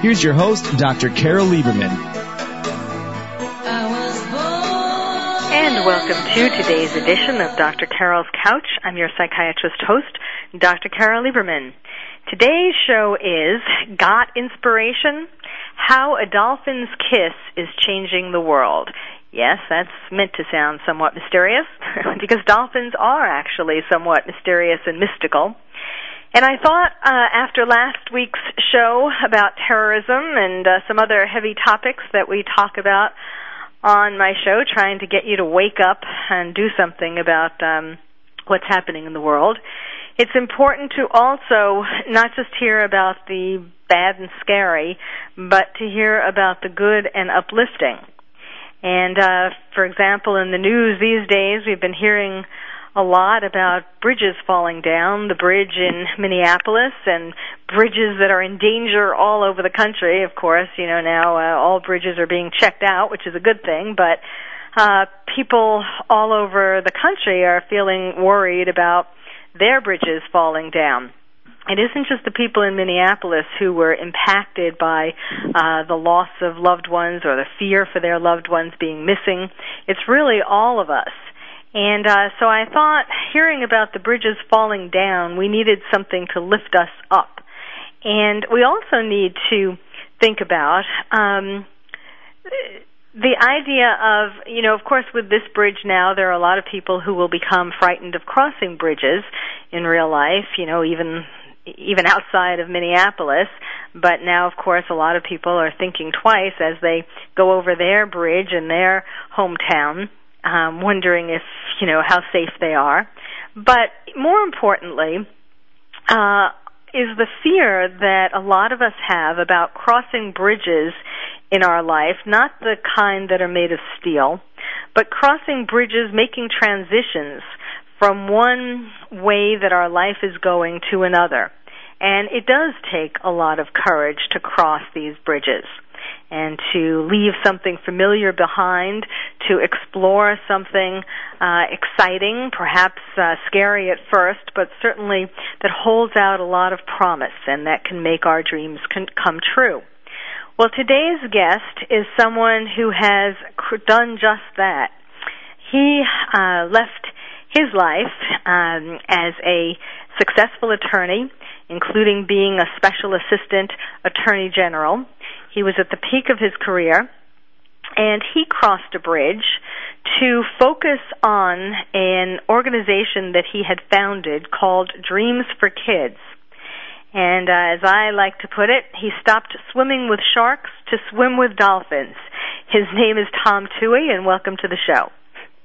Here's your host, Dr. Carol Lieberman. And welcome to today's edition of Dr. Carol's Couch. I'm your psychiatrist host, Dr. Carol Lieberman. Today's show is Got Inspiration? How a Dolphin's Kiss is Changing the World. Yes, that's meant to sound somewhat mysterious, because dolphins are actually somewhat mysterious and mystical. And I thought uh, after last week's show about terrorism and uh, some other heavy topics that we talk about on my show, trying to get you to wake up and do something about um, what's happening in the world, it's important to also not just hear about the bad and scary, but to hear about the good and uplifting. And uh, for example, in the news these days, we've been hearing a lot about bridges falling down, the bridge in Minneapolis, and bridges that are in danger all over the country. Of course, you know now uh, all bridges are being checked out, which is a good thing, but uh, people all over the country are feeling worried about their bridges falling down it isn't just the people in Minneapolis who were impacted by uh, the loss of loved ones or the fear for their loved ones being missing. It's really all of us. And uh, so I thought, hearing about the bridges falling down, we needed something to lift us up. And we also need to think about um, the idea of, you know, of course, with this bridge now, there are a lot of people who will become frightened of crossing bridges in real life. You know, even even outside of Minneapolis. But now, of course, a lot of people are thinking twice as they go over their bridge in their hometown, um, wondering if, you know, how safe they are. But more importantly, uh, is the fear that a lot of us have about crossing bridges in our life, not the kind that are made of steel, but crossing bridges, making transitions from one way that our life is going to another. And it does take a lot of courage to cross these bridges and to leave something familiar behind, to explore something uh, exciting, perhaps uh, scary at first, but certainly that holds out a lot of promise and that can make our dreams con- come true. Well, today's guest is someone who has done just that. He uh, left his life um, as a successful attorney including being a special assistant attorney general. He was at the peak of his career, and he crossed a bridge to focus on an organization that he had founded called Dreams for Kids. And uh, as I like to put it, he stopped swimming with sharks to swim with dolphins. His name is Tom Tuohy, and welcome to the show.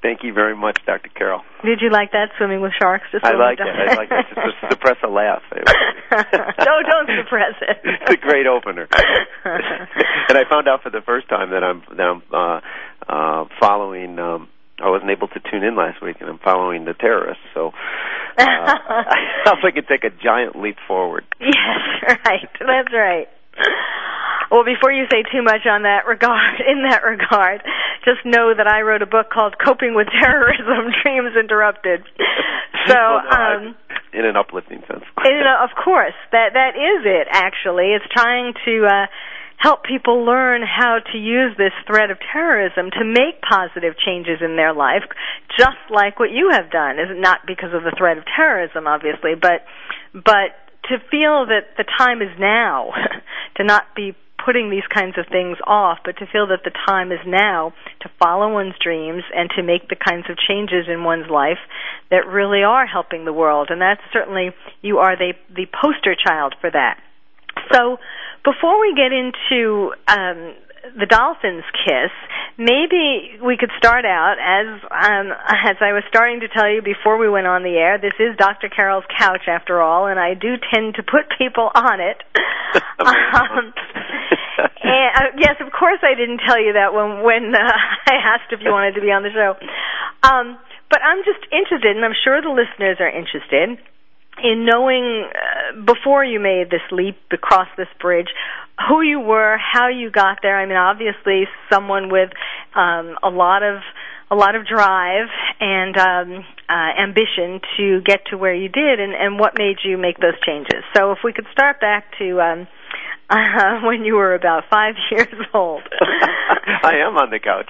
Thank you very much, Dr. Carol. Did you like that swimming with sharks? Just I like it. I like it. Just to suppress a laugh. no, don't suppress it. it's a great opener. and I found out for the first time that I'm that I'm uh, uh, following. Um, I wasn't able to tune in last week, and I'm following the terrorists. So uh, I hope I can take a giant leap forward. Yes, right. That's right. Well, before you say too much on that regard, in that regard, just know that I wrote a book called "Coping with Terrorism: Dreams Interrupted." So, um, in an uplifting sense. in a, of course, that that is it. Actually, it's trying to. Uh, help people learn how to use this threat of terrorism to make positive changes in their life, just like what you have done. Is not because of the threat of terrorism, obviously, but but to feel that the time is now, to not be putting these kinds of things off, but to feel that the time is now to follow one's dreams and to make the kinds of changes in one's life that really are helping the world. And that's certainly, you are the, the poster child for that. So, before we get into um, the dolphin's kiss, maybe we could start out as um, as I was starting to tell you before we went on the air. This is Dr. Carol's couch, after all, and I do tend to put people on it. um, and, uh, yes, of course, I didn't tell you that when when uh, I asked if you wanted to be on the show. Um, but I'm just interested, and I'm sure the listeners are interested in knowing uh, before you made this leap across this bridge who you were, how you got there. I mean, obviously, someone with um, a lot of a lot of drive and um, uh, ambition to get to where you did, and, and what made you make those changes. So, if we could start back to um, uh, when you were about five years old. I am on the couch.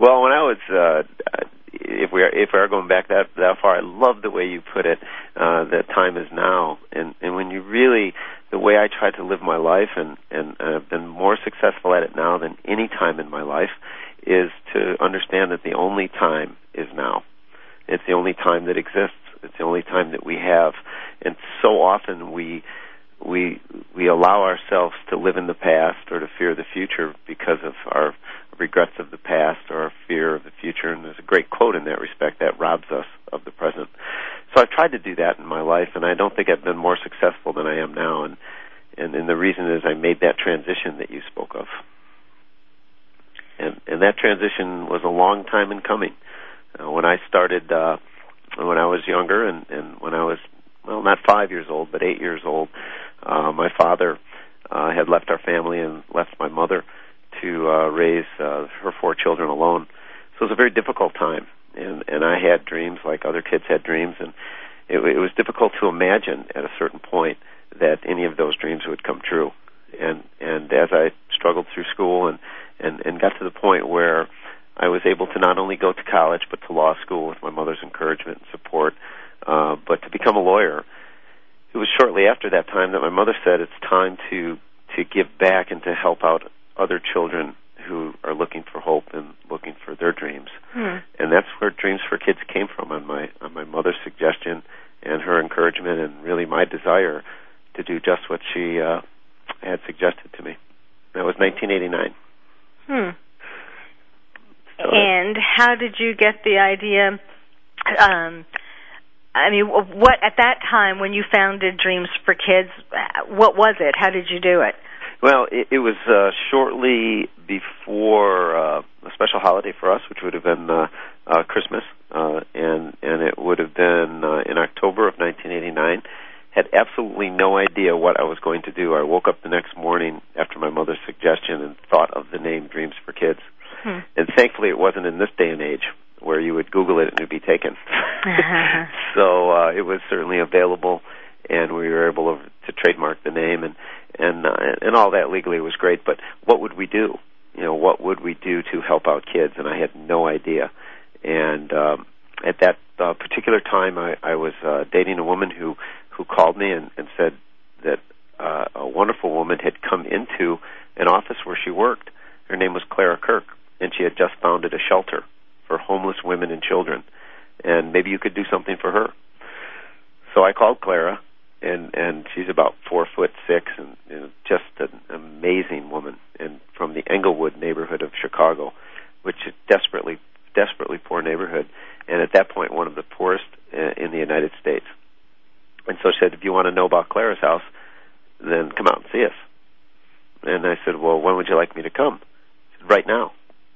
well, when I was uh, if we are if we are going back that that far, I love the way you put it. Uh, that time is now, and and when you really the way I try to live my life, and and I've been more successful at it now than any time in my life, is to understand that the only time is now. It's the only time that exists. It's the only time that we have, and so often we we we allow ourselves to live in the past or to fear the future because of our regrets of the past or fear of the future. And there's a great quote in that respect that robs us of the present. So I've tried to do that in my life, and I don't think I've been more successful than I am now. And and, and the reason is I made that transition that you spoke of. And and that transition was a long time in coming. Uh, when I started, uh, when I was younger, and and when I was well, not five years old, but eight years old, uh, my father uh, had left our family and left my mother to uh, raise uh, her four children alone. So it was a very difficult time, and and I had dreams like other kids had dreams, and it, it was difficult to imagine at a certain point that any of those dreams would come true. And and as I struggled through school and and and got to the point where I was able to not only go to college but to law school with my mother's encouragement and support, uh, but to become a lawyer. It was shortly after that time that my mother said it's time to to give back and to help out other children who are looking for hope and looking for their dreams. Hmm. And that's where Dreams for Kids came from on my on my mother's suggestion and her encouragement and really my desire to do just what she uh, had suggested to me. That was 1989. Hmm. So and how did you get the idea? Um, I mean, what at that time when you founded Dreams for Kids? What was it? How did you do it? Well, it, it was uh, shortly before uh, a special holiday for us, which would have been uh, uh, Christmas, uh, and and it would have been uh, in October of 1989. Had absolutely no idea what I was going to do. I woke up the next morning after my mother's suggestion and thought of the name Dreams for Kids. Hmm. And thankfully, it wasn't in this day and age where you would Google it and it would be taken. so uh, it was certainly available, and we were able to trademark the name. And and uh, and all that legally was great. But what would we do? You know, what would we do to help out kids? And I had no idea. And um, at that uh, particular time, I, I was uh, dating a woman who who called me and, and said that uh, a wonderful woman had come into an office where she worked. Her name was Clara Kirk, and she had just founded a shelter for homeless women and children. And maybe you could do something for her. So I called Clara and and she's about four foot six and you know, just an amazing woman and from the Englewood neighborhood of Chicago, which is desperately desperately poor neighborhood, and at that point one of the poorest uh, in the United States. And so she said, if you want to know about Clara's house, then come out and see us. And I said, well, when would you like me to come? Said, right now,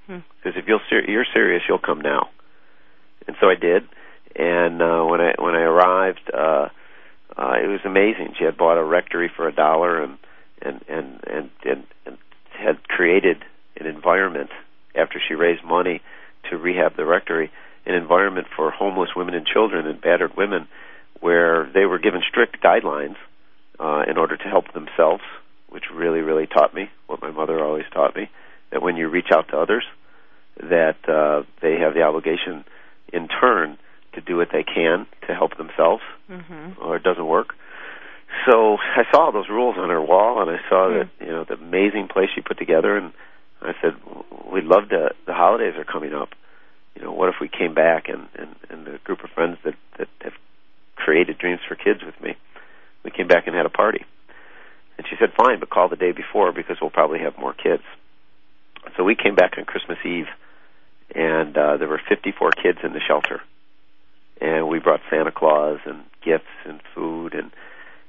because hmm. if you'll ser- you're serious, you'll come now. And so I did. And uh, when I when I arrived. uh uh, it was amazing. She had bought a rectory for a dollar and and and and and, and had created an environment after she raised money to rehab the rectory, an environment for homeless women and children and battered women, where they were given strict guidelines uh, in order to help themselves, which really really taught me what my mother always taught me that when you reach out to others, that uh, they have the obligation in turn to do what they can to help themselves, mm-hmm. or it doesn't work. So I saw those rules on her wall, and I saw mm. that you know the amazing place she put together, and I said, "We'd love to. The holidays are coming up. You know, what if we came back and and, and the group of friends that that have created Dreams for Kids with me, we came back and had a party." And she said, "Fine, but call the day before because we'll probably have more kids." So we came back on Christmas Eve, and uh, there were 54 kids in the shelter and we brought Santa Claus and gifts and food and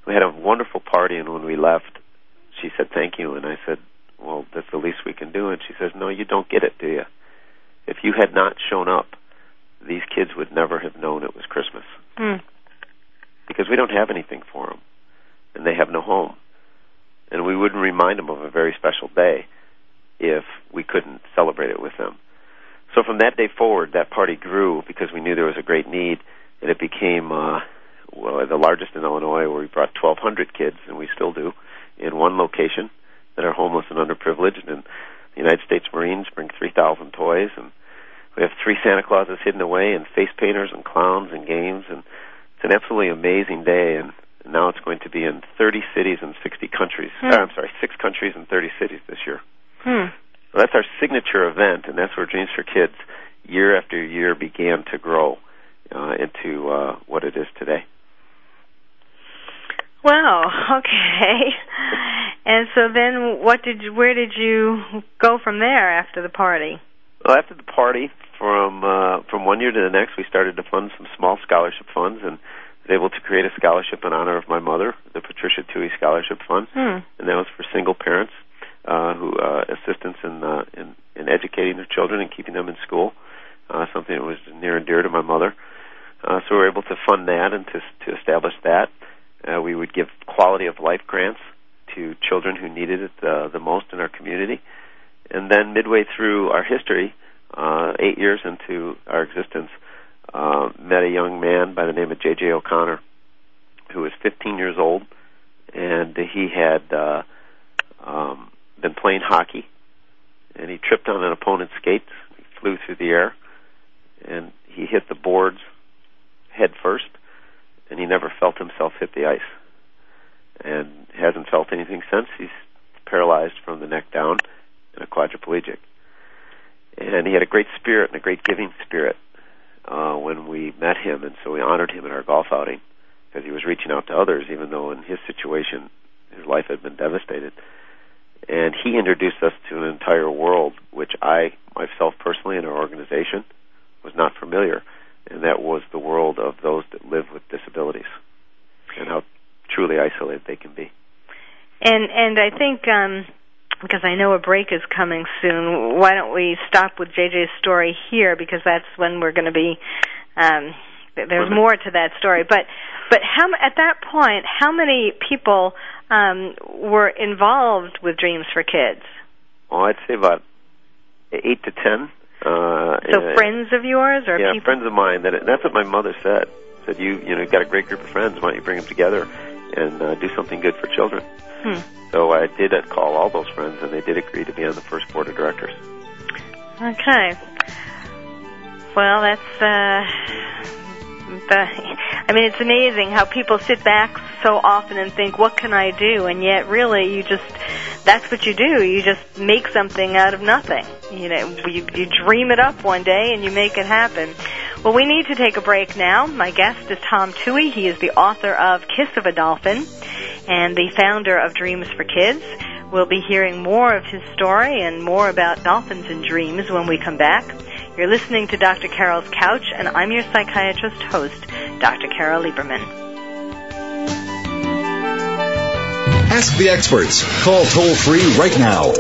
we had a wonderful party and when we left she said thank you, and I said, well, that's the least we can do. And she says, no, you don't get it, do you? If you had not shown up, these kids would never have known it was Christmas. Hmm. Because we don't have anything for them, and they have no home. And we wouldn't remind them of a very special day if we couldn't celebrate it with them. So from that day forward, that party grew because we knew there was a great need, and it became uh, well the largest in Illinois, where we brought 1,200 kids, and we still do, in one location that are homeless and underprivileged. And the United States Marines bring 3,000 toys, and we have three Santa Clauses hidden away, and face painters, and clowns, and games, and it's an absolutely amazing day. And now it's going to be in 30 cities and 60 countries. Hmm. Uh, I'm sorry, six countries and 30 cities this year. Hmm. So that's our signature event, and that's where Dreams for Kids, year after year, began to grow uh, into uh, what it is today. Wow. Okay. And so then, what did you, where did you go from there after the party? Well, after the party, from uh, from one year to the next, we started to fund some small scholarship funds, and was able to create a scholarship in honor of my mother, the Patricia Tuohy Scholarship Fund, Hmm. and that was for single parents uh, who uh, assistance in, uh, in in educating their children and keeping them in school. Uh, something that was near and dear to my mother. Uh, so we were able to fund that and to to establish that. Uh, we would give quality of life grants to children who needed it uh, the most in our community. And then midway through our history, uh, eight years into our existence, uh, met a young man by the name of J.J. O'Connor, who was 15 years old, and he had uh, um, been playing hockey, and he tripped on an opponent's skates, he flew through the air, and he hit the boards head first, and he never felt himself hit the ice, and hasn't felt anything since. He's paralyzed from the neck down and a quadriplegic. And he had a great spirit and a great giving spirit uh, when we met him, and so we honored him in our golf outing because he was reaching out to others, even though in his situation his life had been devastated. And he introduced us to an entire world which I, myself personally, and our organization was not familiar, and that was the world of those that live with disabilities and how truly isolated they can be. And and I think um because I know a break is coming soon, why don't we stop with JJ's story here because that's when we're going to be um there's more to that story. But but how at that point, how many people um were involved with Dreams for Kids? Well, I'd say about eight to ten. Uh, So friends of yours or yeah, people friends of mine. That that's what my mother said. Said you you know you've got a great group of friends. Why don't you bring them together and uh, do something good for children? Hmm. So I did call all those friends, and they did agree to be on the first board of directors. Okay. Well, that's uh the I mean it's amazing how people sit back so often and think what can I do and yet really you just that's what you do. You just make something out of nothing. You know, you you dream it up one day and you make it happen. Well, we need to take a break now. My guest is Tom Tuohy. He is the author of Kiss of a Dolphin and the founder of Dreams for Kids. We'll be hearing more of his story and more about dolphins and dreams when we come back. You're listening to Dr. Carol's Couch, and I'm your psychiatrist host, Dr. Carol Lieberman. Ask the experts. Call toll free right now 1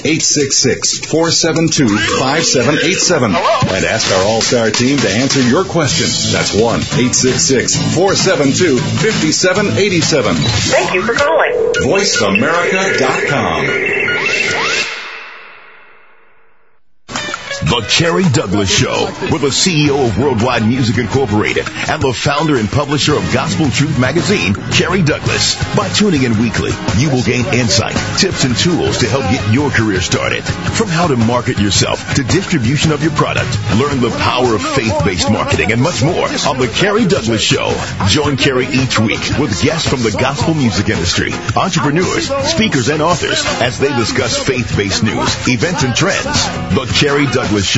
866 472 5787 and ask our All Star team to answer your question. That's 1 866 472 5787. Thank you for calling. VoiceAmerica.com. The Kerry Douglas Show with the CEO of Worldwide Music Incorporated and the founder and publisher of Gospel Truth Magazine, Kerry Douglas. By tuning in weekly, you will gain insight, tips, and tools to help get your career started. From how to market yourself to distribution of your product, learn the power of faith-based marketing and much more on The Kerry Douglas Show. Join Kerry each week with guests from the gospel music industry, entrepreneurs, speakers, and authors as they discuss faith-based news, events, and trends. The Kerry Douglas Show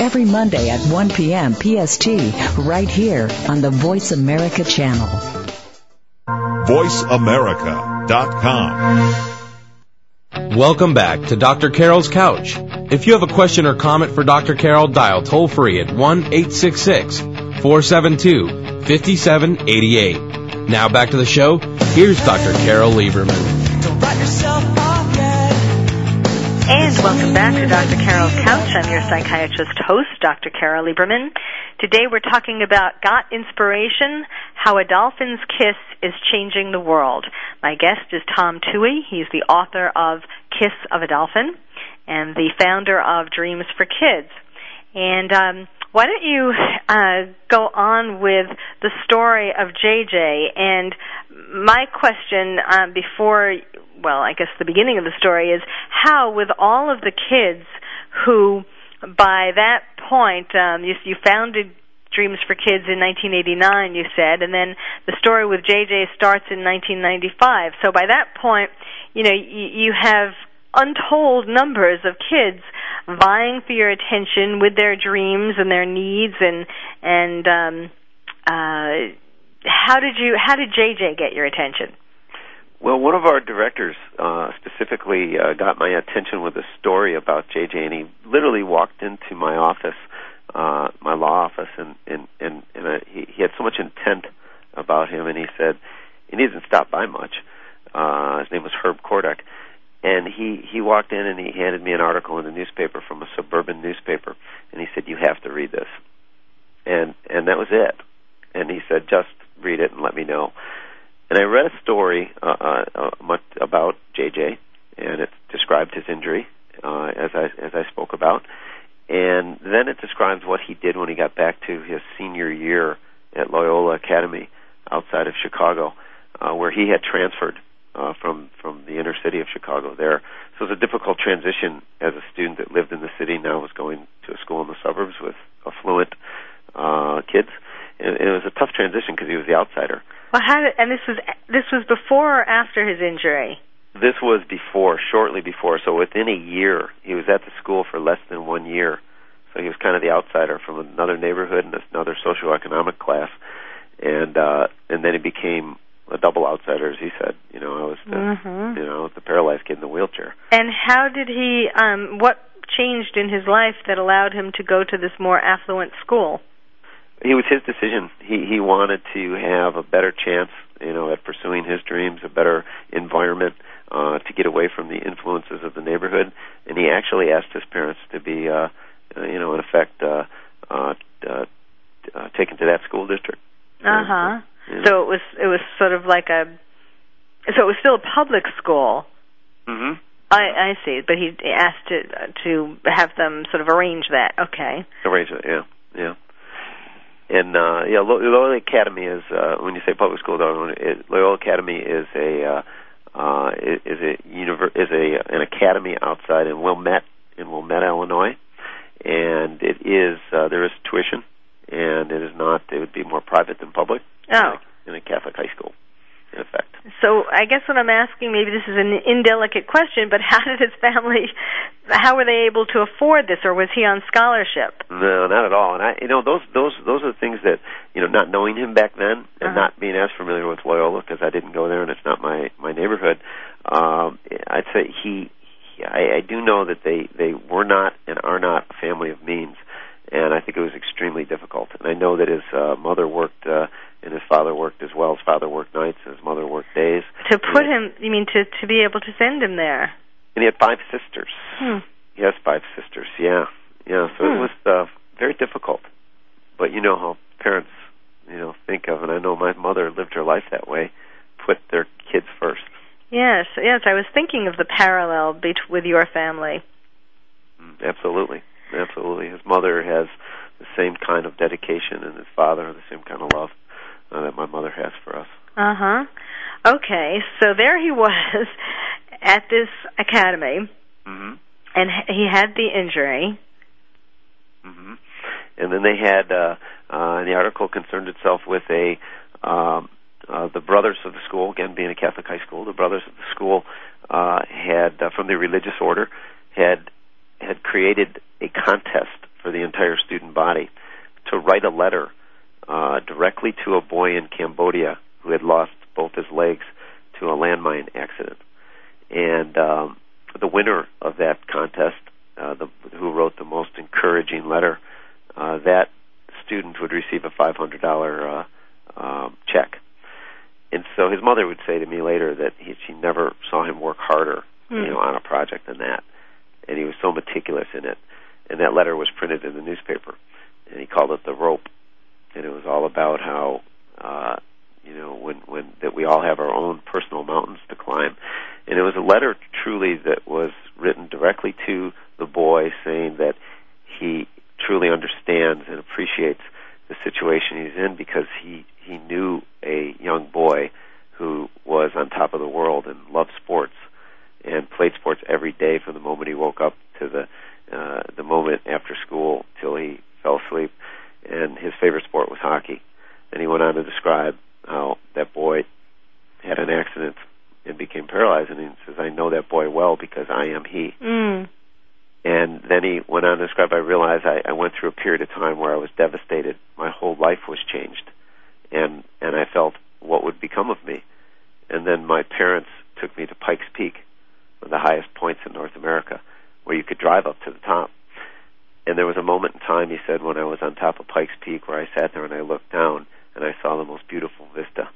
every Monday at 1 p.m. PST, right here on the Voice America channel. VoiceAmerica.com. Welcome back to Dr. Carol's Couch. If you have a question or comment for Dr. Carol, dial toll free at 1 866 472 5788. Now back to the show. Here's Dr. Carol Lieberman. And welcome back to Dr. Carol's Couch. I'm your psychiatrist host, Dr. Carol Lieberman. Today we're talking about Got Inspiration, How a Dolphin's Kiss is Changing the World. My guest is Tom Tuohy. He's the author of Kiss of a Dolphin and the founder of Dreams for Kids. And um, why don't you uh, go on with the story of JJ? And my question um, before well, I guess the beginning of the story is how, with all of the kids who, by that point, um, you, you founded Dreams for Kids in 1989, you said, and then the story with JJ starts in 1995. So by that point, you know, you, you have untold numbers of kids vying for your attention with their dreams and their needs and and um uh how did you how did JJ get your attention? Well, one of our directors uh, specifically uh, got my attention with a story about JJ, and he literally walked into my office, uh, my law office, and and and, and uh, he, he had so much intent about him, and he said he didn't stop by much. Uh, his name was Herb Kordak, and he he walked in and he handed me an article in the newspaper from a suburban newspaper, and he said you have to read this, and and that was it, and he said just read it and let me know and I read a story uh, uh, uh, much about JJ, and it described his injury, uh, as I as I spoke about, and then it describes what he did when he got back to his senior year at Loyola Academy outside of Chicago, uh, where he had transferred uh, from from the inner city of Chicago there. So it was a difficult transition as a student that lived in the city now was going to a school in the suburbs with affluent uh, kids. And it was a tough transition because he was the outsider. Well, how did, and this was this was before or after his injury? This was before, shortly before. So within a year, he was at the school for less than one year. So he was kind of the outsider from another neighborhood and another socioeconomic class, and uh, and then he became a double outsider, as he said. You know, I was the mm-hmm. you know the paralyzed kid in the wheelchair. And how did he? Um, what changed in his life that allowed him to go to this more affluent school? He was his decision. He he wanted to have a better chance, you know, at pursuing his dreams, a better environment uh, to get away from the influences of the neighborhood. And he actually asked his parents to be, uh, uh, you know, in effect, uh, uh, uh, uh, taken to that school district. Uh huh. So it was it was sort of like a, so it was still a public school. Mm-hmm. I I see, but he asked to to have them sort of arrange that. Okay. Arrange it, yeah, yeah and uh, yeah, Loyola Academy is uh, when you say public school, though, it, Loyola Academy is a uh, uh, is a univer- is a an academy outside in Wilmette in Wilmette, Illinois, and it is uh, there is tuition, and it is not it would be more private than public. Oh, in a Catholic high school in effect. So I guess what I'm asking, maybe this is an indelicate question, but how did his family, how were they able to afford this, or was he on scholarship? No, not at all. And I, you know, those those those are the things that, you know, not knowing him back then and uh-huh. not being as familiar with Loyola because I didn't go there and it's not my my neighborhood. Um, I'd say he, he I, I do know that they they were not and are not a family of means and I think it was extremely difficult. And I know that his uh, mother worked uh, and his father worked as well. His father worked nights, and his mother worked days. To put him, you mean to to be able to send him there? And he had five sisters. Hmm. He has five sisters. Yeah, yeah. So Hmm. it was uh, very difficult. But you know how parents, you know, think of, and I know my mother lived her life that way, put their kids first. Yes, yes. I was thinking of the parallel bet- with your family. Mm, Absolutely, absolutely. His mother has the same kind of dedication, and his father the same kind of love uh, that my mother has for us. Uh huh. Okay, so there he was at this academy, hmm and he had the injury. hmm And then they had uh, uh, the article concerned itself with a um, uh, the brothers of the school. Again, being a Catholic high school, the brothers of the school uh, had uh, from the religious order had had created a contest for the entire student body to write a letter uh, directly to a boy in Cambodia who had lost both his legs to a landmine accident. And um, the winner of that contest, uh, the, who wrote the most encouraging letter, uh, that student would receive a $500 uh, um, check. And so his mother would say to me later that he, she never saw him work harder, Hmm. you know, on a project than that. And he was so meticulous in it. And that letter was printed in the newspaper, and he called it the rope. And it was all about how, uh, you know, when when that we all have our own personal mountains to climb. And it was a letter truly that was written directly to the boy, saying that he truly understands and appreciates the situation he's in because he he knew a young boy who was on top of the world and loved sports and played sports every day from the moment he woke up to the uh, the moment after school till he fell asleep. And his favorite sport was hockey. And he went on to describe how that boy had an accident and became paralyzed. And he says, "I know that boy well because I am he." Mm. And then he went on to describe, I realized I, I went through a period of time where I was devastated. My whole life was changed. And, and I felt what would become of me. And then my parents took me to Pikes Peak, one of the highest points in North America, where you could drive up to the top. And there was a moment in time, he said, when I was on top of Pikes Peak where I sat there and I looked down and I saw the most beautiful vista.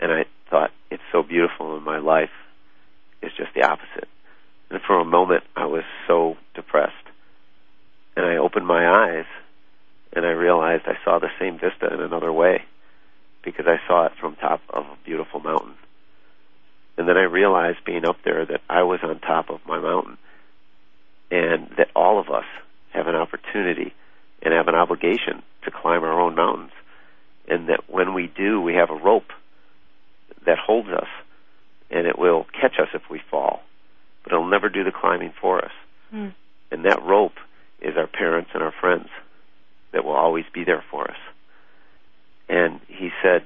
And I thought, it's so beautiful in my life. It's just the opposite. And for a moment, I was so depressed. And I opened my eyes and I realized I saw the same vista in another way because I saw it from top of a beautiful mountain. And then I realized being up there that I was on top of my mountain and that all of us have an opportunity and have an obligation to climb our own mountains. And that when we do, we have a rope that holds us and it will catch us if we fall, but it'll never do the climbing for us. Mm. And that rope is our parents and our friends that will always be there for us. And he said,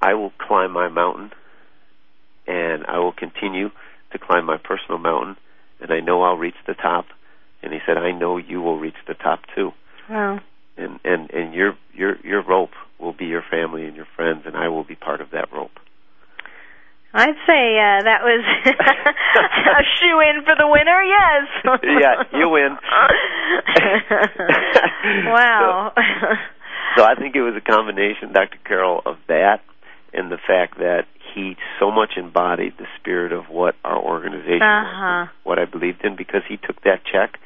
I will climb my mountain and I will continue to climb my personal mountain and I know I'll reach the top. And he said, I know you will reach the top too. Wow. And and and your your your rope will be your family and your friends and I will be part of that rope. I'd say uh, that was a shoe in for the winner. Yes. Yeah, you win. wow. So I think it was a combination, Dr. Carol, of that and the fact that he so much embodied the spirit of what our organization Uh-huh. what I believed in, because he took that check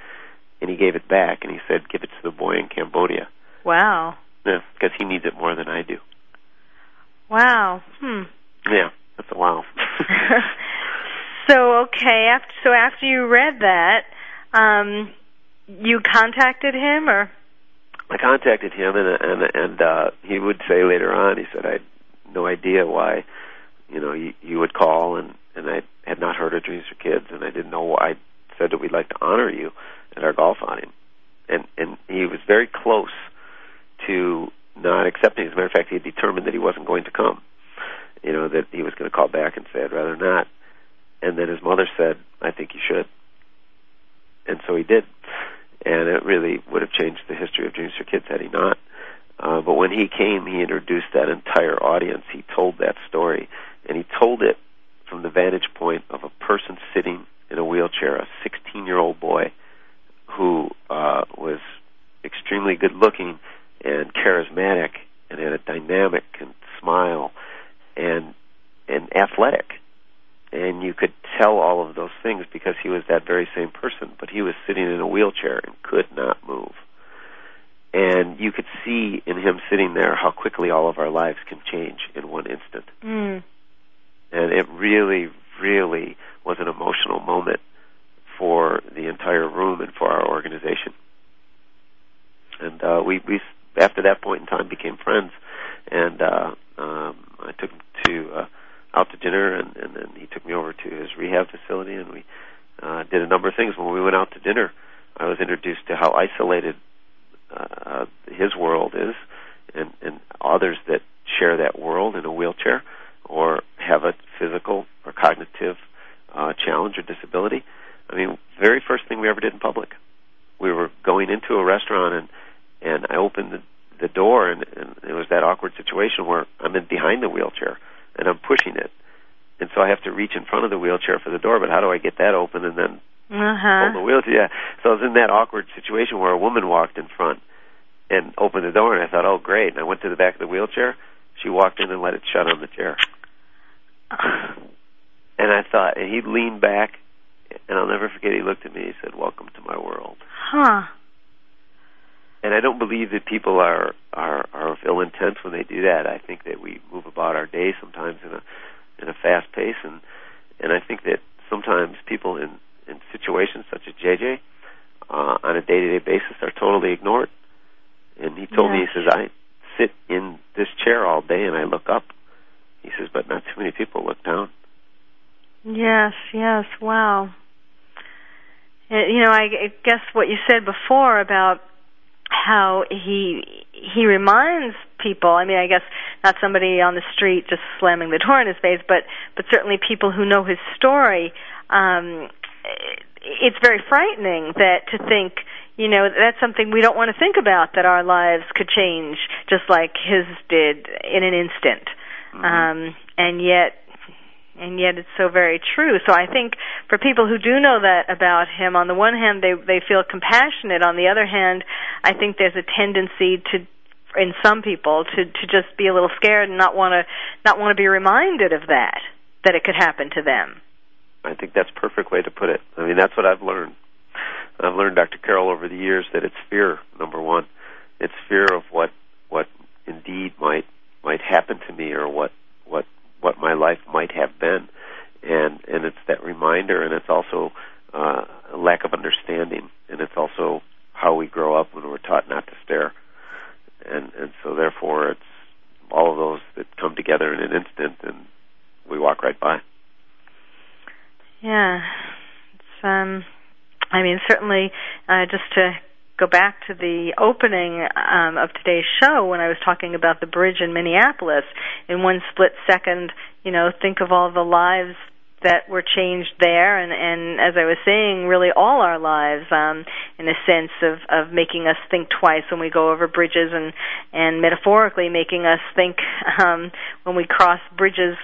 and he gave it back and he said, "Give it to the boy in Cambodia." wow. Yeah, because he needs it more than I do. Wow. Hmm. Yeah, that's a wow. so okay, after so after you read that, um, you contacted him or I contacted him, and and and uh, he would say later on, he said, "I had no idea why, you know, you, you would call, and and I had not heard of Dreams for Kids, and I didn't know why." I said that we'd like to honor you at our golf outing, and and he was very close to not accepting. As a matter of fact, he had determined that he wasn't going to come. You know that he was going to call back and say, "I'd rather not." And then his mother said, "I think you should," and so he did and it really would have changed the history of Dreams for Kids had he not. Uh, but when he came, he introduced that entire audience. He told that story, and he told it from the vantage point of a person sitting in a wheelchair, a 16-year-old boy who uh, was extremely extremely good looking and charismatic and had a dynamic and smile and and athletic and you could tell all of those things because he was that very same person but he was sitting in a wheelchair and could not move and you could see in him sitting there how quickly all of our lives can change in one instant Mm. and it really really was an emotional moment for the entire room and for our organization and uh we we after that point in time became friends and uh um I took him to uh out to dinner and and then he took me over to his rehab facility and we uh did a number of things when we went out to dinner I was introduced to how isolated uh his world is and and others that share that world in a wheelchair or have a physical or cognitive uh challenge or disability I mean very first thing we ever did in public we were going into a restaurant and and I opened the, the door and, and it was that awkward situation where I'm in behind the wheelchair and I'm pushing it. And so I have to reach in front of the wheelchair for the door, but how do I get that open and then Uh-huh. hold the wheelchair? Yeah. So I was in that awkward situation where a woman walked in front and opened the door and I thought, oh great. And I went to the back of the wheelchair. She walked in and let it shut on the chair. And I thought, and he leaned back and I'll never forget, he looked at me, he said, welcome to my world Huh. and I don't believe that people are are are of ill intent when they do that. I think that we move about our day sometimes in a in a fast pace, and and I think that sometimes people in in situations such as JJ uh, on a day to day basis are totally ignored. And he told me, he says, I sit in this chair all day and I look up. He says, but not too many people look down. Yes, yes, wow. Uh, You know, I I guess what you said before about how he he reminds people. I mean, I guess not somebody on the street just slamming the door in his face, but but certainly people who know his story. Um, it's very frightening that to think, you know, that's something we don't want to think about that our lives could change just like his did in an instant. Um, and yet and yet it's so very true. So I think for people who do know that about him, on the one hand they they feel compassionate. On the other hand, I think there's a tendency to in some people to to just be a little scared and not want to not want to be reminded of that that it could happen to them. I think that's a perfect way to put it. I mean, that's what I've learned. I've learned, Dr. Carol, over the years that it's fear. Number one, it's fear of what what indeed might might happen to me, or what what what my life might have been, and and it's that reminder, and it's also uh, a lack of understanding, and it's also how we grow up when we're taught not to stare, and and so therefore it's all of those that come together in an instant, and we walk right by. Yeah, it's um, I mean certainly uh, just to go back to the opening um, of today's show when I was talking about the bridge in Minneapolis. In one split second, you know, think of all the lives that were changed there and and as I was saying really all our lives um in a sense of of making us think twice when we go over bridges and and metaphorically making us think um when we cross bridges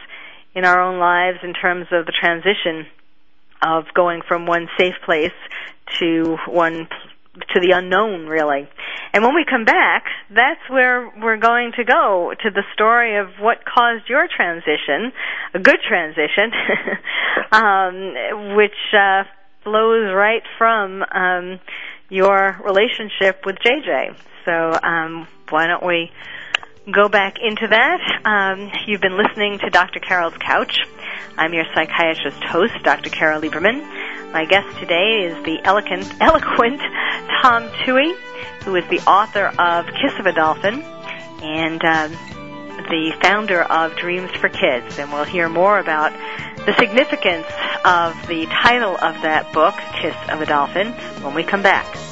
in our own lives in terms of the transition of going from one safe place to one to the unknown really. And when we come back, that's where we're going to go to the story of what caused your transition, a good transition, um, which uh, flows right from um, your relationship with JJ. So um, why don't we go back into that? Um, you've been listening to Dr. Carol's Couch. I'm your psychiatrist host, Dr. Carol Lieberman. My guest today is the eloquent, eloquent Tom Tuohy, who is the author of Kiss of a Dolphin and um, the founder of Dreams for Kids. And we'll hear more about the significance of the title of that book, Kiss of a Dolphin, when we come back.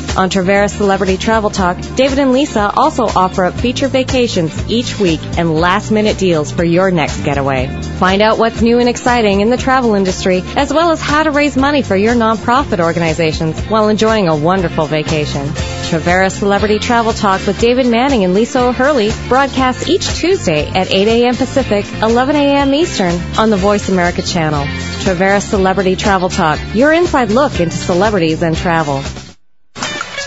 On Traveras Celebrity Travel Talk, David and Lisa also offer up feature vacations each week and last minute deals for your next getaway. Find out what's new and exciting in the travel industry, as well as how to raise money for your nonprofit organizations while enjoying a wonderful vacation. Traveras Celebrity Travel Talk with David Manning and Lisa O'Hurley broadcasts each Tuesday at 8 a.m. Pacific, 11 a.m. Eastern on the Voice America channel. Traveras Celebrity Travel Talk, your inside look into celebrities and travel.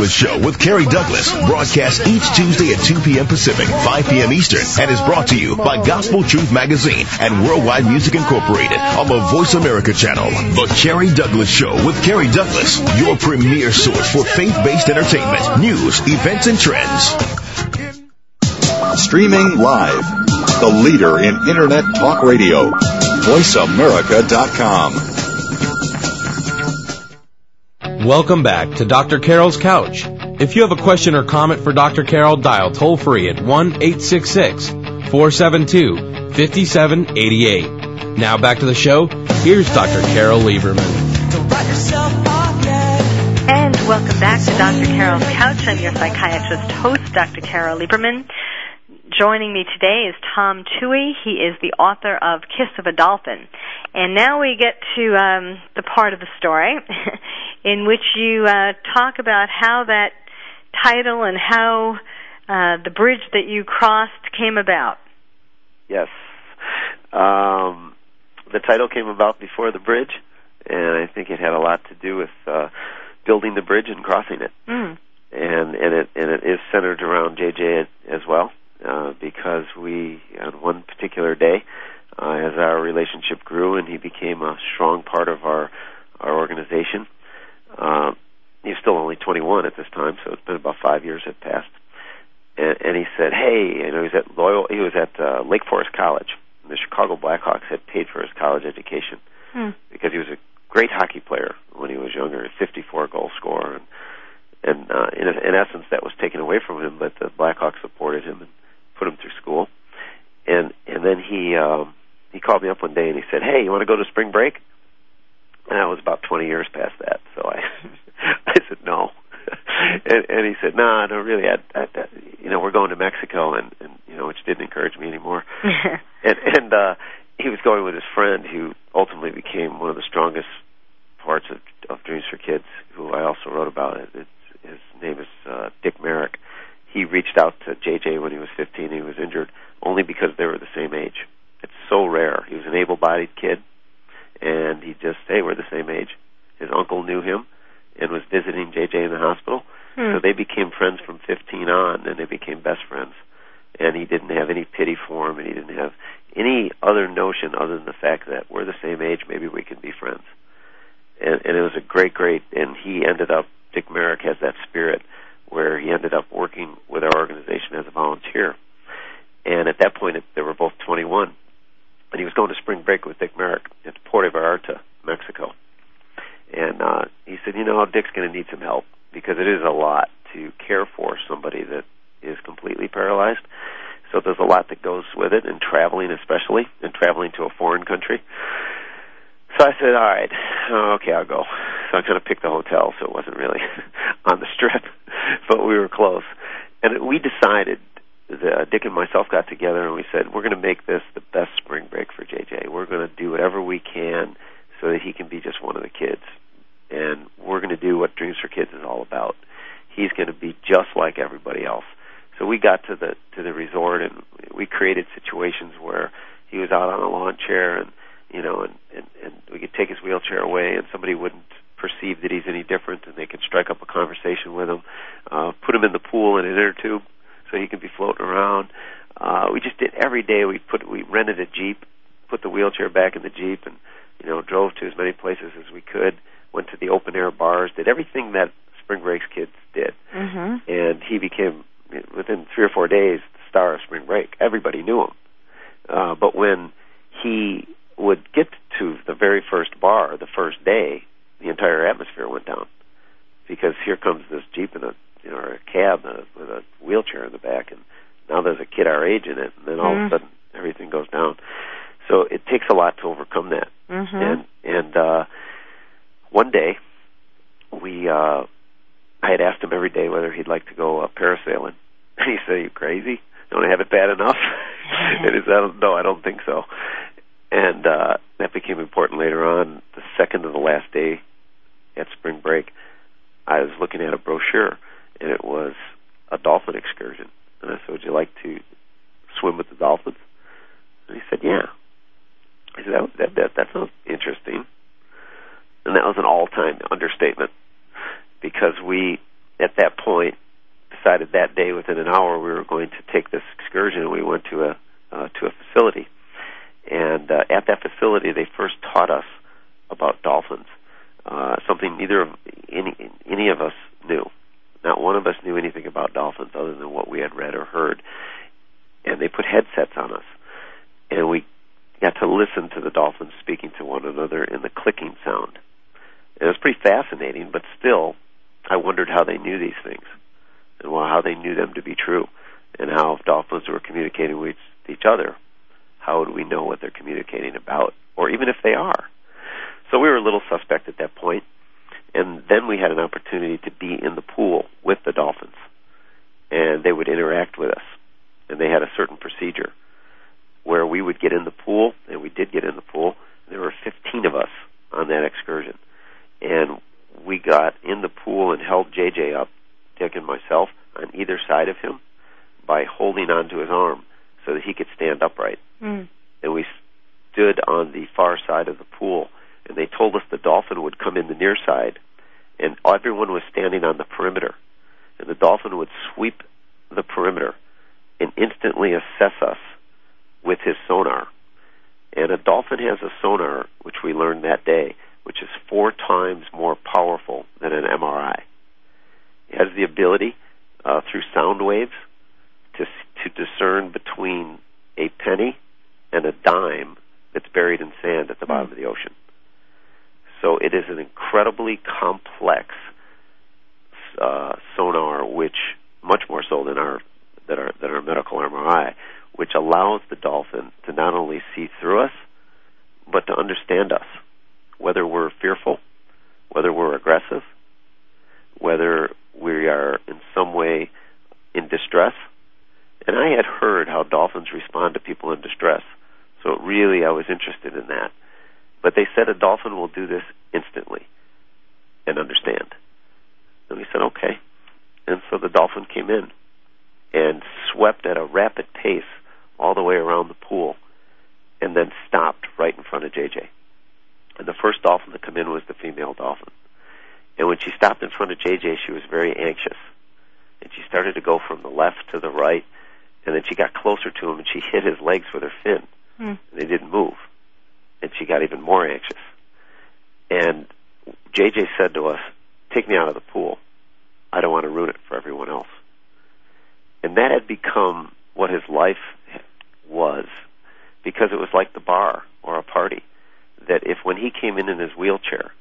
Douglas Show with Kerry Douglas broadcasts each Tuesday at 2 p.m. Pacific, 5 p.m. Eastern, and is brought to you by Gospel Truth Magazine and Worldwide Music Incorporated on the Voice America channel. The Kerry Douglas Show with Kerry Douglas, your premier source for faith-based entertainment, news, events, and trends. Streaming live, the leader in Internet Talk Radio, VoiceAmerica.com. Welcome back to Dr. Carol's Couch. If you have a question or comment for Dr. Carol, dial toll free at 1 866 472 5788. Now back to the show. Here's Dr. Carol Lieberman. And welcome back to Dr. Carol's Couch. I'm your psychiatrist host, Dr. Carol Lieberman. Joining me today is Tom Tuohy. He is the author of Kiss of a Dolphin. And now we get to um, the part of the story in which you uh, talk about how that title and how uh, the bridge that you crossed came about. Yes. Um, the title came about before the bridge, and I think it had a lot to do with uh, building the bridge and crossing it. Mm. And and it and it is centered around JJ as well, uh, because we on one particular day uh, as our relationship grew and he became a strong part of our our organization. Uh, he's still only 21 at this time, so it's been about five years had passed. And, and he said, "Hey, you know, he's at Loyal. He was at uh, Lake Forest College. The Chicago Blackhawks had paid for his college education Hmm. because he was a great hockey player when he was younger, a 54 goal scorer, and and uh, in in essence that was taken away from him, but the Blackhawks supported him and put him through school. And and then he um, he called me up one day and he said, "Hey, you want to go to spring break?" And that was about 20 years past that, so I I said no. and, and he said, "No, nah, no, really. I, I, I, you know, we're going to Mexico, and, and you know, which didn't encourage me anymore." and and uh, he was going with his friend, who ultimately became one of the strongest parts of, of Dreams for Kids, who I also wrote about. It. It's, his name is uh, Dick Merrick. He reached out to JJ when he was 15. He was injured only because they were the same age. It's so rare. He was an able-bodied kid, and he just, hey, we're the same age. His uncle knew him and was visiting JJ in the hospital. Hmm. So they became friends from 15 on, and they became best friends. And he didn't have any pity for him, and he didn't have any other notion other than the fact that we're the same age, maybe we can be friends. And, and it was a great, great, and he ended up, Dick Merrick has that spirit where he ended up working with our organization as a volunteer. And at that point, it, they were both 21. And he was going to spring break with Dick Merrick at Puerto Vallarta, Mexico. And uh, he said, you know, Dick's going to need some help because it is a lot to care for somebody that is completely paralyzed. So there's a lot that goes with it, and traveling especially, and traveling to a foreign country. So I said, all right, oh, okay, I'll go. So I kind of picked the hotel, so it wasn't really on the strip, but we were close. And we decided, that Dick and myself got together, and we said, we're going to make this the best spring break for JJ. We're going to do whatever we can so that he can be just one of the kids. And we're going to do what Dreams for Kids is all about. He's going to be just like everybody else. So we got to the to the resort and we created situations where he was out on a lawn chair and you know and and, and we could take his wheelchair away and somebody wouldn't perceive that he's any different and they could strike up a conversation with him. Uh, put him in the pool in an inner tube so he could be floating around. Uh, we just did every day. We put we rented a jeep, put the wheelchair back in the jeep, and you know drove to as many places as we could. Went to the open air bars, did everything that Spring Breaks kids did, mm-hmm. and he became within three or four days the star of Spring Break. Everybody knew him. Uh, but when he would get to the very first bar, the first day, the entire atmosphere went down because here comes this jeep in a you know or a cab with a wheelchair in the back, and now there's a kid our age in it, and then all Mhm. of a sudden everything goes down. So it takes a lot to overcome that. Mm-hmm. And and uh, one day we uh, I had asked him every day whether he'd like to go uh, parasailing, and he said, "Are you crazy? Don't I have it bad enough?" and he said, "No, I don't think so." And uh, that became important later on. The second to the last day at spring break, I was looking at a brochure, and it was a dolphin excursion. And I said, "Would you like to swim with the dolphins?" And he said, "Yeah." I said, "That that that, that sounds interesting." And that was an all-time understatement because we, at that point, decided that day within an hour we were going to take this excursion. and We went to a uh, to a facility, and uh, at that facility they first taught us about dolphins, uh, something neither of any any of us knew. Not one of us knew anything about dolphins other than what we had read or heard. And they put headsets on us, and we got to listen to the dolphins speaking to one another in the clicking sound. It was pretty fascinating, but still, I wondered how they knew these things, and well, how they knew them to be true, and how if dolphins were communicating with each other, how would we know what they're communicating about, or even if they are? So we were a little suspect at that point, and then we had an opportunity to be in the pool with the dolphins, and they would interact with us, and they had a certain procedure where we would get in the pool, and we did get in the pool. There were 15 of us on that excursion, and we got in the pool and held JJ up, Dick and myself, on either side of him by holding onto his arm so that he could stand upright. Mm. And we stood on the far side of the pool, and they told us the dolphin would come in the near side, and everyone was standing on the perimeter, and the dolphin would sweep the perimeter and instantly assess us with his sonar. And a dolphin has a sonar, which we learned that day, which is four times more powerful than an MRI. It has the ability, uh, through sound waves, to to discern between a penny and a dime that's buried in sand at the bottom of the ocean. So it is an incredibly complex uh, sonar, which much more so than our than our than our medical MRI, which allows the dolphin to not only see through us, but to understand us, whether we're fearful, whether we're aggressive, whether we are in some way in distress. And I had heard how dolphins respond to people in distress, so really I was interested in that. But they said a dolphin will do this instantly and understand. And we said, okay. And so the dolphin came in and swept at a rapid pace all the way around the pool and then stopped right in front of JJ. And the first dolphin to come in was the female dolphin. And when she stopped in front of JJ, she was very anxious. And she started to go from the left to the right, and then she got closer to him and she hit his legs with her fin. Mm. And they didn't move. And she got even more anxious. And JJ said to us, Take me out of the pool. I don't want to ruin it for everyone else. And that had become what his life was because it was like the bar or a party. That if when he came in in his wheelchair,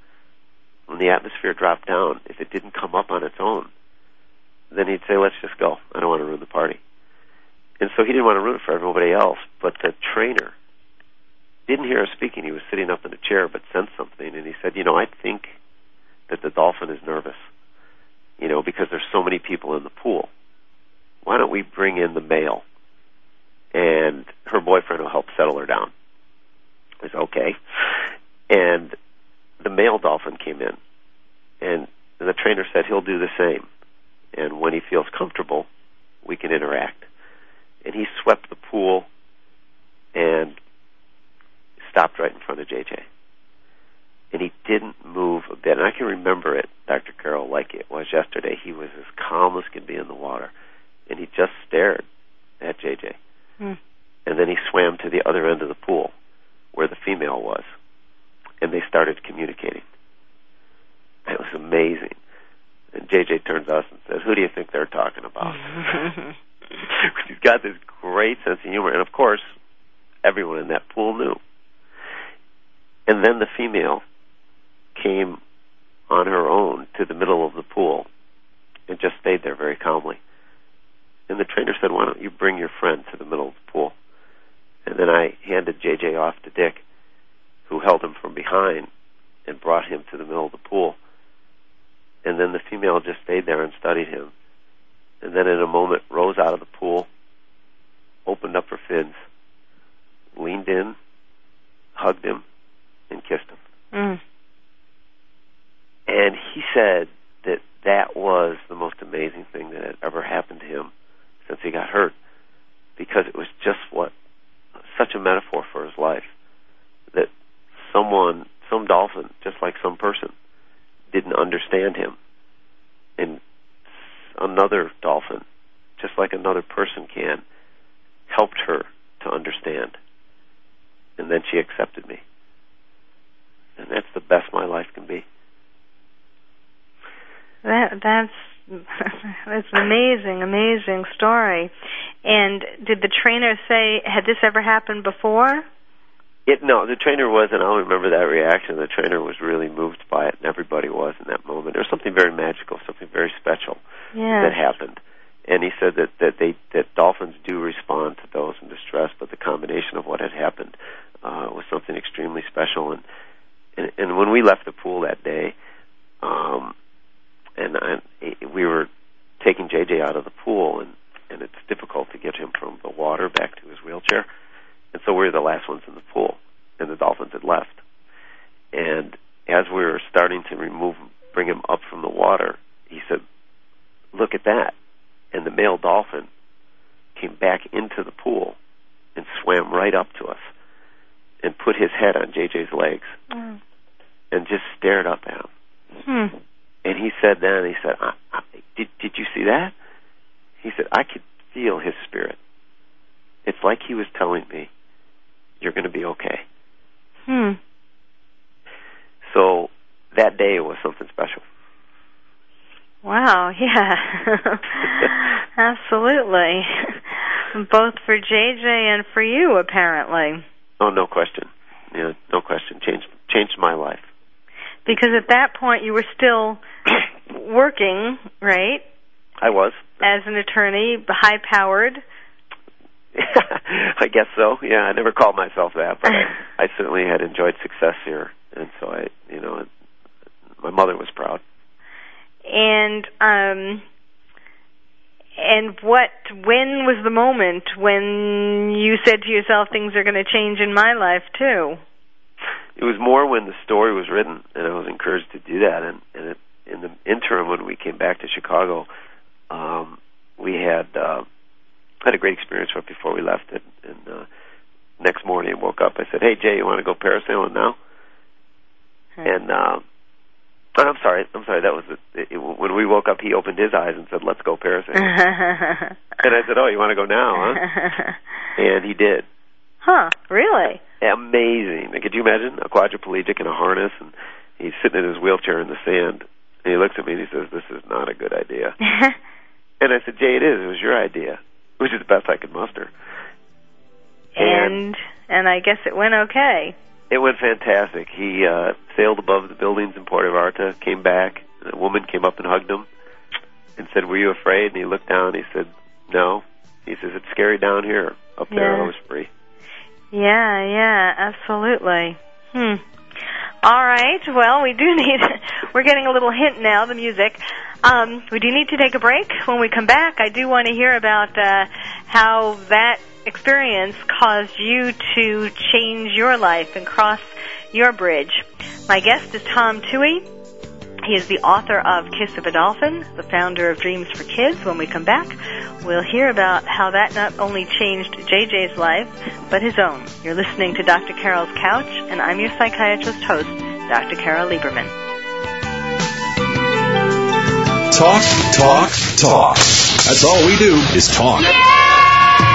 when the atmosphere dropped down, if it didn't come up on its own, then he'd say, let's just go. I don't want to ruin the party. And so he didn't want to ruin it for everybody else. But the trainer didn't hear us speaking. He was sitting up in a chair, but sensed something, and he said, you know, I think that the dolphin is nervous, you know, because there's so many people in the pool. Why don't we bring in the male? And her boyfriend will help settle her down. I said, okay. And the male dolphin came in, and the trainer said he'll do the same. And when he feels comfortable, we can interact. And he swept the pool and stopped right in front of JJ. And he didn't move a bit. And I can remember it, Dr. Carol, like it was yesterday. He was as calm as could be in the water. And he just stared at JJ. Hmm. And then he swam to the other end of the pool where the female was. And they started communicating. It was amazing. And JJ turns to us and says, Who do you think they're talking about? He's got this great sense of humor. And of course, everyone in that pool knew. And then the female came on her own to the middle of the pool and just stayed there very calmly. And the trainer said, Why don't you bring your friend to the middle of the pool? And then I handed JJ off to Dick, who held him from behind and brought him to the middle of the pool. And then the female just stayed there and studied him. And then in a moment rose out of the pool, opened up her fins, leaned in, hugged him, and kissed him. Mm. And he said that that was the most amazing thing that had ever happened to him since he got hurt, because it was just what such a metaphor for his life that someone, some dolphin, just like some person, didn't understand him, and another dolphin, just like another person can, helped her to understand, and then she accepted me, and that's the best my life can be. That that's that's an amazing, amazing story. And did the trainer say had this ever happened before? It no, the trainer was, and I'll remember that reaction. The trainer was really moved by it, and everybody was in that moment. There was something very magical, something very special Yeah. that happened. And he said that that they that dolphins do respond to those in distress, but the combination of what had happened uh, was something extremely special. And and, and when we left the pool that day, um, and I, we were taking JJ out of the pool, and and it's difficult to get him from the water back to his wheelchair, and so we were the last ones in the pool, and the dolphins had left. And as we were starting to remove, bring him up from the water, he said, "Look at that!" And the male dolphin came back into the pool and swam right up to us and put his head on JJ's legs Mm. And just stared up at him. Hmm. And he said then, he said, I, I, did, did you see that? He said, I could feel his spirit. It's like he was telling me, you're going to be okay. Hmm. So that day was something special. Wow, yeah. Absolutely. Both for JJ and for you apparently. Oh, no question. Yeah, no question. Changed changed my life. Because at that point you were still working, right? I was. As an attorney, high powered. I guess so. Yeah, I never called myself that, but I, I certainly had enjoyed success here, and so I, you know, my mother was proud. And um and what when was the moment when you said to yourself things are going to change in my life too? It was more when the story was written, and I was encouraged to do that. And, and it, in the interim, when we came back to Chicago, um, we had uh, had a great experience right before we left. And, and uh, next morning, I woke up. I said, "Hey Jay, you want to go parasailing now?" And uh, oh, I'm sorry, I'm sorry. That was the, it, when we woke up. He opened his eyes and said, "Let's go parasailing." and I said, "Oh, you want to go now, huh?" and he did. Huh, really? Amazing. Could you imagine a quadriplegic in a harness and he's sitting in his wheelchair in the sand and he looks at me and he says, This is not a good idea. and I said, Jay, it is. It was your idea, which is the best I could muster. and and I guess it went okay. It went fantastic. He uh, sailed above the buildings in Puerto Vallarta, came back, and a woman came up and hugged him and said, Were you afraid? And he looked down and he said, No. He says, It's scary down here. Up there, Yeah. I was free. Yeah, yeah, absolutely. Hmm. All right. Well, we do need. We're getting a little hint now. The music. Um, we do need to take a break. When we come back, I do want to hear about uh, how that experience caused you to change your life and cross your bridge. My guest is Tom Tuohy. He is the author of Kiss of a Dolphin, the founder of Dreams for Kids. When we come back, we'll hear about how that not only changed JJ's life, but his own. You're listening to Dr. Carol's Couch, and I'm your psychiatrist host, Dr. Carol Lieberman. Talk, talk, talk. That's all we do is talk.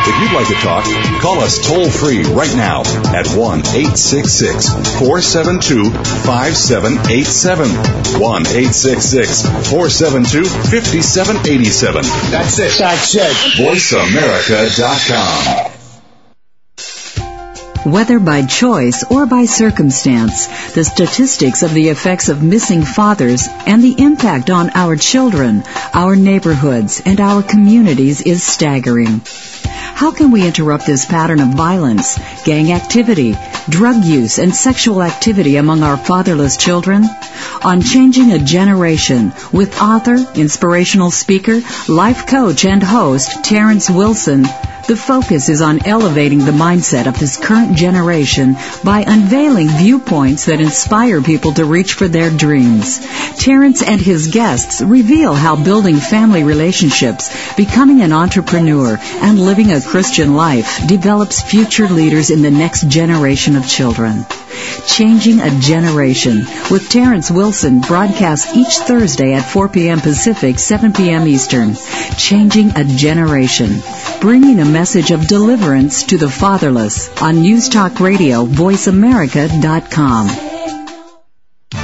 If you'd like to talk, call us toll free right now at 1 866 472 5787. 1 866 472 5787. That's it. That's it. VoiceAmerica.com. Whether by choice or by circumstance, the statistics of the effects of missing fathers and the impact on our children, our neighborhoods, and our communities is staggering. How can we interrupt this pattern of violence, gang activity, drug use, and sexual activity among our fatherless children? On Changing a Generation with author, inspirational speaker, life coach, and host Terrence Wilson, the focus is on elevating the mindset of this current generation by unveiling viewpoints that inspire people to reach for their dreams. Terrence and his guests reveal how building family relationships, becoming an entrepreneur, and living a Christian life develops future leaders in the next generation of children. Changing a Generation with Terrence Wilson broadcasts each Thursday at 4 p.m. Pacific, 7 p.m. Eastern. Changing a Generation. Bringing a message of deliverance to the fatherless on News Talk Radio, VoiceAmerica.com.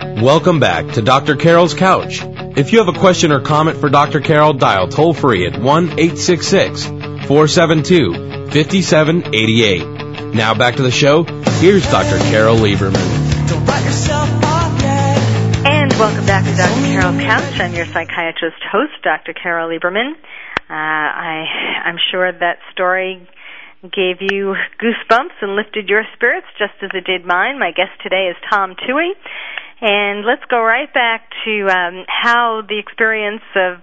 Welcome back to Dr. Carol's Couch. If you have a question or comment for Dr. Carol, dial toll free at 1 866 472 5788. Now back to the show. Here's Dr. Carol Lieberman. And welcome back to Dr. Carol's Couch. I'm your psychiatrist host, Dr. Carol Lieberman. Uh, I, I'm sure that story gave you goosebumps and lifted your spirits just as it did mine. My guest today is Tom Tuohy. And let's go right back to um, how the experience of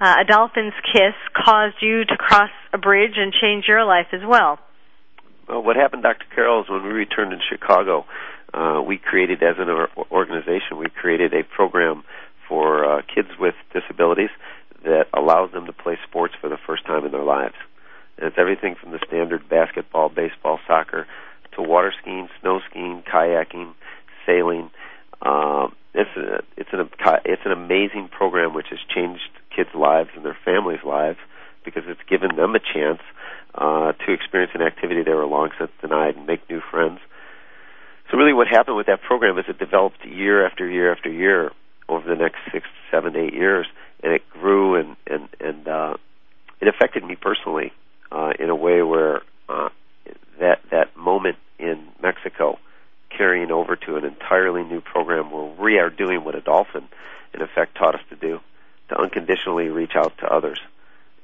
uh, a dolphin's kiss caused you to cross a bridge and change your life as well. Well, what happened, Dr. Carol, is when we returned in Chicago, uh, we created, as an organization, we created a program for uh, kids with disabilities that allows them to play sports for the first time in their lives. And it's everything from the standard basketball, baseball, soccer, to water skiing, snow skiing, kayaking, sailing. Um, it's a, it's an it's an amazing program which has changed kids' lives and their families' lives because it's given them a chance uh, to experience an activity they were long since denied and make new friends. So really, what happened with that program is it developed year after year after year over the next six, seven, eight years, and it grew and and and uh, it affected me personally uh, in a way where uh, that that moment in Mexico carrying over to an entirely new program where we are doing what a dolphin, in effect, taught us to do to unconditionally reach out to others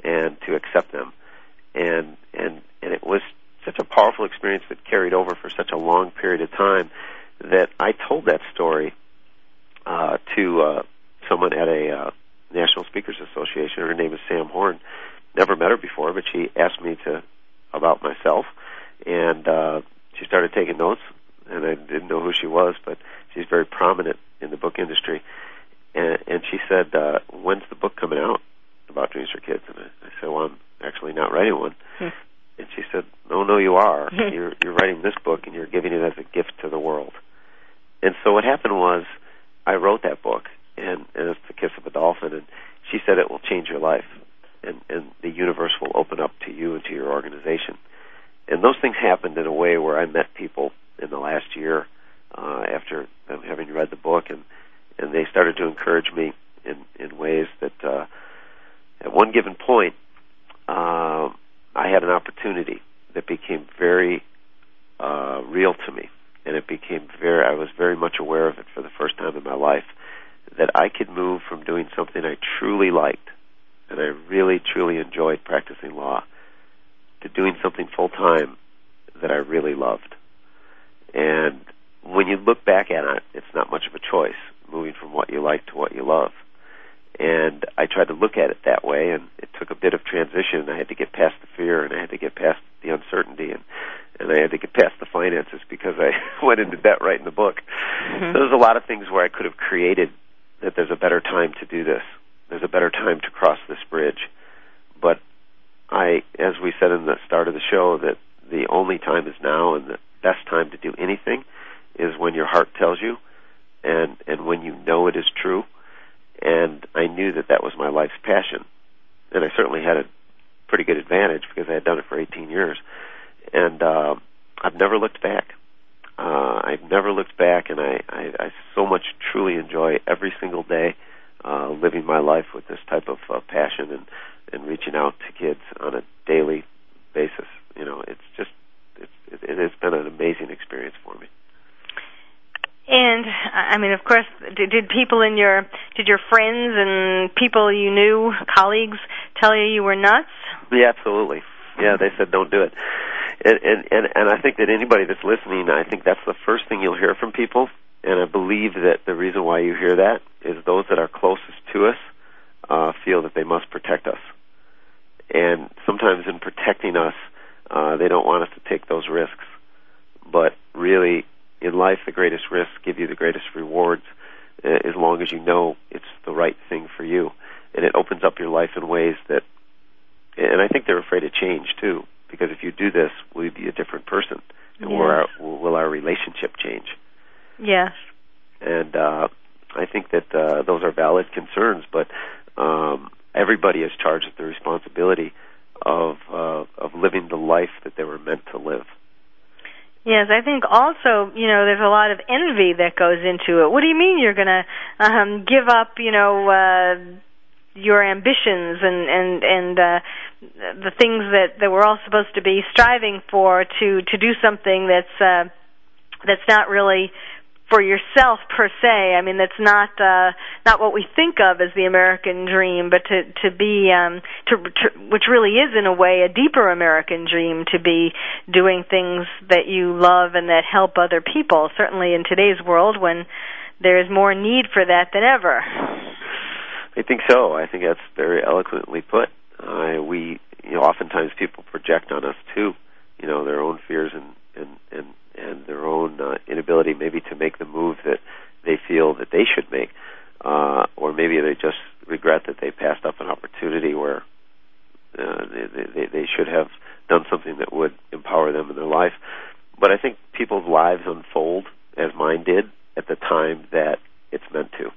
and to accept them. And, and, and it was such a powerful experience that carried over for such a long period of time that I told that story uh, to uh, someone at a uh, National Speakers Association. Her name is Sam Horn. Never met her before, but she asked me to about myself, and uh, she started taking notes and I didn't know who she was, but she's very prominent in the book industry. And, and she said, uh, "When's the book coming out about dreams for kids?" And I, I said, "Well, I'm actually not writing one." Hmm. and she said, "No, no, you are. you're you're writing this book, and you're giving it as a gift to the world." And so what happened was, I wrote that book, and, and it's the kiss of a dolphin. And she said it will change your life, and and the universe will open up to you and to your organization. And those things happened in a way where I met people in the last year uh, after having read the book, and and they started to encourage me in in ways that uh, at one given point uh, I had an opportunity that became very uh, real to me, and it became very I was very much aware of it for the first time in my life that I could move from doing something I truly liked and I really truly enjoyed practicing law to doing something full time that I really loved. And when you look back at it, it's not much of a choice moving from what you like to what you love. And I tried to look at it that way, and it took a bit of transition. I had to get past the fear, and I had to get past the uncertainty, and and I had to get past the finances because I went into debt writing the book. Mm-hmm. So there's a lot of things where I could have created that there's a better time to do this. There's a better time to cross this bridge. But I, as we said in the start of the show, that the only time is now, and the best time to do anything is when your heart tells you, and and when you know it is true. And I knew that that was my life's passion, and I certainly had a pretty good advantage because I had done it for 18 years, and uh, I've never looked back. Uh, I've never looked back, and I, I, I so much truly enjoy every single day uh, living my life with this type of uh, passion and and reaching out to kids on a daily basis. You know, it's just it, it has been an amazing experience for me. And I mean, of course, did, did people in your did your friends and people you knew, colleagues, tell you you were nuts? Yeah, absolutely. Yeah, they said don't do it. And and and, and I think that anybody that's listening, I think that's the first thing you'll hear from people. And I believe that the reason why you hear that is those that are closest to us uh, feel that they must protect us. And sometimes in protecting us, uh, they don't want us to take those risks. But really, in life, the greatest risks give you the greatest rewards uh, as long as you know it's the right thing for you. And it opens up your life in ways that, and I think they're afraid of change too, because if you do this, will you be a different person? And yes. will, our, will our relationship change? Yes. And uh, I think that uh, those are valid concerns, but um, everybody is charged with the responsibility of uh, of living the life that they were meant to live. Yes, I think also, you know, there's a lot of envy that goes into it. What do you mean you're going to um give up, you know, uh your ambitions and and and uh the things that that we're all supposed to be striving for to to do something that's uh that's not really for yourself per se. I mean, that's not uh, not what we think of as the American dream, but to to be um, to, to which really is in a way a deeper American dream to be doing things that you love and that help other people. Certainly in today's world, when there is more need for that than ever. I think so. I think that's very eloquently put. Uh, we, you know, oftentimes people project on us too, you know, their own fears and and and and their own uh, inability maybe to make the move that they feel that they should make, uh, or maybe they just regret that they passed up an opportunity where uh, they, they, they should have done something that would empower them in their life. But I think people's lives unfold as mine did at the time that it's meant to,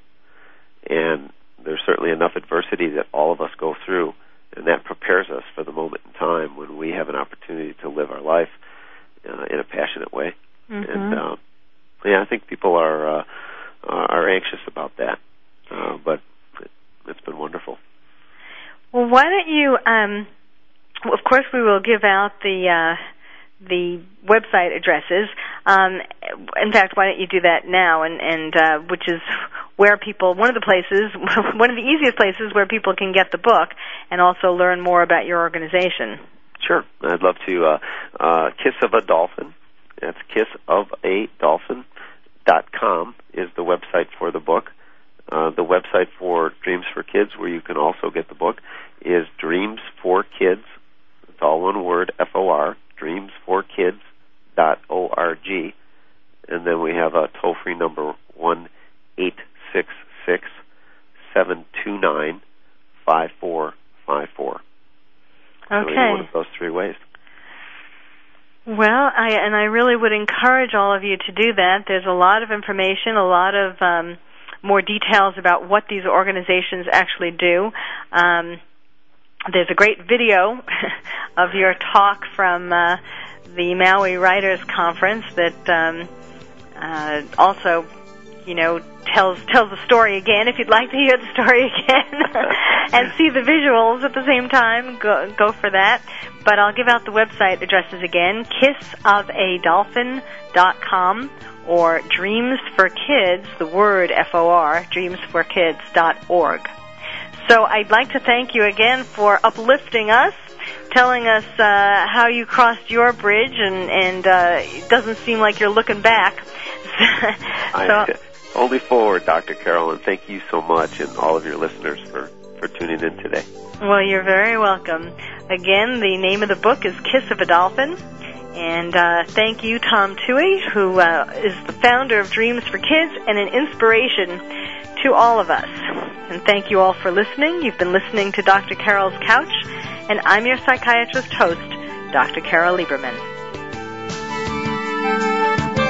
and there's certainly enough adversity that all of us go through, and that prepares us for the moment in time when we have an opportunity to live our life uh, in a passionate way. Mm-hmm. And uh, yeah, I think people are uh, are anxious about that, uh, but it, it's been wonderful. Well, why don't you? Um, of course, we will give out the uh, the website addresses. Um, in fact, why don't you do that now? And and uh, which is where people one of the places one of the easiest places where people can get the book and also learn more about your organization. Sure, I'd love to. Uh, uh, Kiss of a Dolphin. That's kiss of a dolphin dot com is the website for the book. Uh, the website for Dreams for Kids, where you can also get the book, is Dreams for Kids. It's all one word, F O R. Dreams for Kids dot O R G, and then we have a toll free number one eight six six seven two nine five four five four. Okay. one of those three ways. Well, I and I really would encourage all of you to do that. There's a lot of information, a lot of um, more details about what these organizations actually do. Um, there's a great video of your talk from uh, the Maui Writers Conference that um, uh, also, you know, tells tells the story again. If you'd like to hear the story again and see the visuals at the same time, go go for that. But I'll give out the website addresses again: kissofadolphin.com or Dreams for Kids, the word F O R, dreamsforkids.org. So I'd like to thank you again for uplifting us, telling us uh, how you crossed your bridge, and and uh, it doesn't seem like you're looking back. so, only forward, Dr. Carol, and thank you so much, and all of your listeners for for tuning in today. Well, you're very welcome. Again, the name of the book is Kiss of a Dolphin. And uh, thank you, Tom Tuohy, who uh, is the founder of Dreams for Kids and an inspiration to all of us. And thank you all for listening. You've been listening to Dr. Carol's Couch, and I'm your psychiatrist host, Dr. Carol Lieberman.